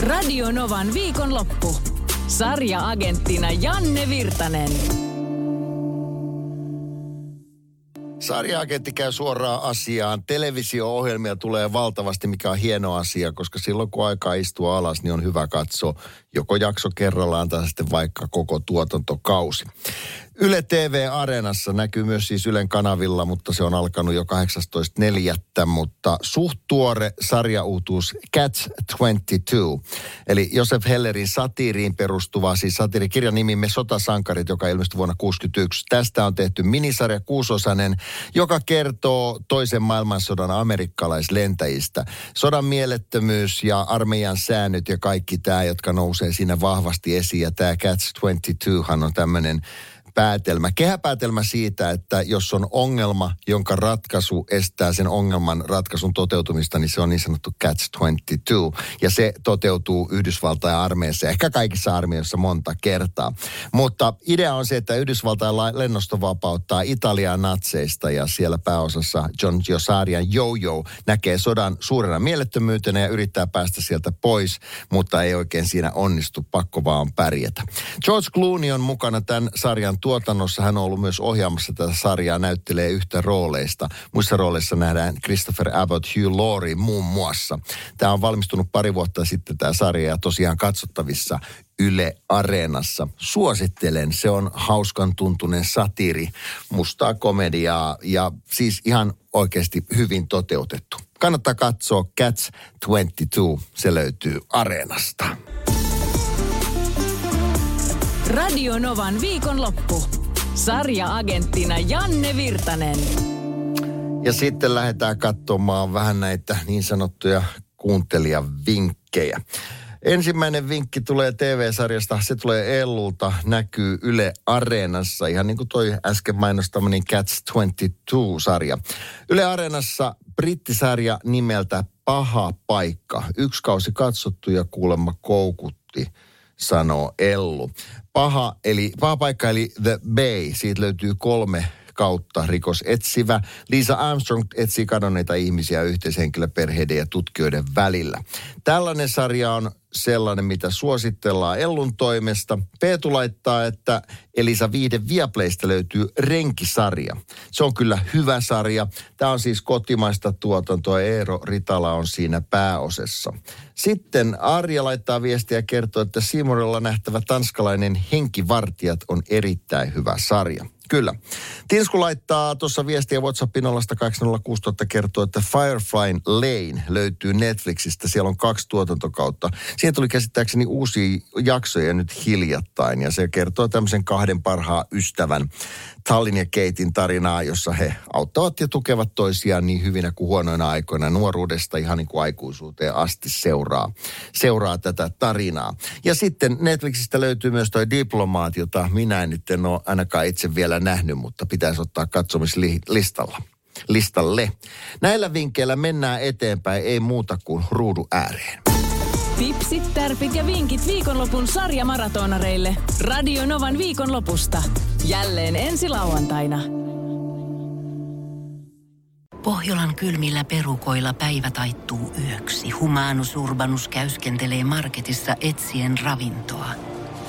Radio Novan viikonloppu. Sarja-agenttina Janne Virtanen. Sarjaagentti käy suoraan asiaan. Televisio-ohjelmia tulee valtavasti, mikä on hieno asia, koska silloin kun aikaa istua alas, niin on hyvä katsoa joko jakso kerrallaan tai sitten vaikka koko tuotantokausi. Yle TV Areenassa näkyy myös siis Ylen kanavilla, mutta se on alkanut jo 18.4. Mutta suht tuore sarjauutuus Catch 22. Eli Josef Hellerin satiiriin perustuva, siis satiirikirjan nimimme Sotasankarit, joka ilmestyi vuonna 1961. Tästä on tehty minisarja kuusosainen, joka kertoo toisen maailmansodan amerikkalaislentäjistä. Sodan mielettömyys ja armeijan säännöt ja kaikki tämä, jotka nousee siinä vahvasti esiin. Ja tämä Catch 22 on tämmöinen päätelmä, kehäpäätelmä siitä, että jos on ongelma, jonka ratkaisu estää sen ongelman ratkaisun toteutumista, niin se on niin sanottu Catch 22. Ja se toteutuu Yhdysvaltain armeijassa, ehkä kaikissa armeijoissa monta kertaa. Mutta idea on se, että Yhdysvaltain lennosto vapauttaa Italiaa natseista ja siellä pääosassa John Giosarian Jojo näkee sodan suurena mielettömyytenä ja yrittää päästä sieltä pois, mutta ei oikein siinä onnistu, pakko vaan pärjätä. George Clooney on mukana tämän sarjan tuotannossa hän on ollut myös ohjaamassa tätä sarjaa, näyttelee yhtä rooleista. Muissa rooleissa nähdään Christopher Abbott, Hugh Laurie muun muassa. Tämä on valmistunut pari vuotta sitten tämä sarja ja tosiaan katsottavissa Yle Areenassa. Suosittelen, se on hauskan tuntunen satiri, mustaa komediaa ja siis ihan oikeasti hyvin toteutettu. Kannattaa katsoa Cats 22, se löytyy Areenasta. Radio Novan viikonloppu. Sarja-agenttina Janne Virtanen. Ja sitten lähdetään katsomaan vähän näitä niin sanottuja kuuntelijavinkkejä. Ensimmäinen vinkki tulee TV-sarjasta, se tulee Ellulta, näkyy Yle Areenassa, ihan niin kuin toi äsken mainostamani Cats 22-sarja. Yle Areenassa brittisarja nimeltä Paha paikka. Yksi kausi katsottu ja kuulemma koukutti sanoo Ellu. Paha, eli, paha paikka eli The Bay, siitä löytyy kolme kautta rikos etsivä. Lisa Armstrong etsii kadonneita ihmisiä yhteishenkilöperheiden ja tutkijoiden välillä. Tällainen sarja on sellainen, mitä suositellaan Ellun toimesta. Peetu laittaa, että Elisa Viihde Viaplaysta löytyy Renkisarja. Se on kyllä hyvä sarja. Tämä on siis kotimaista tuotantoa. Eero Ritala on siinä pääosessa. Sitten Arja laittaa viestiä ja kertoo, että Simorella nähtävä tanskalainen Henkivartijat on erittäin hyvä sarja. Kyllä. Tinsku laittaa tuossa viestiä WhatsAppin 0806 kertoo, että Firefly Lane löytyy Netflixistä. Siellä on kaksi tuotantokautta. Siihen tuli käsittääkseni uusia jaksoja nyt hiljattain ja se kertoo tämmöisen kahden parhaan ystävän Tallin ja Keitin tarinaa, jossa he auttavat ja tukevat toisiaan niin hyvinä kuin huonoina aikoina nuoruudesta ihan niin kuin aikuisuuteen asti seuraa, seuraa tätä tarinaa. Ja sitten Netflixistä löytyy myös toi Diplomaat, jota minä en nyt en ole ainakaan itse vielä nähnyt, mutta pitäisi ottaa katsomislistalla listalle. Näillä vinkkeillä mennään eteenpäin, ei muuta kuin ruudu ääreen. Tipsit, tärpit ja vinkit viikonlopun sarjamaratonareille. Radio Novan viikonlopusta. Jälleen ensi lauantaina. Pohjolan kylmillä perukoilla päivä taittuu yöksi. Humanus Urbanus käyskentelee marketissa etsien ravintoa.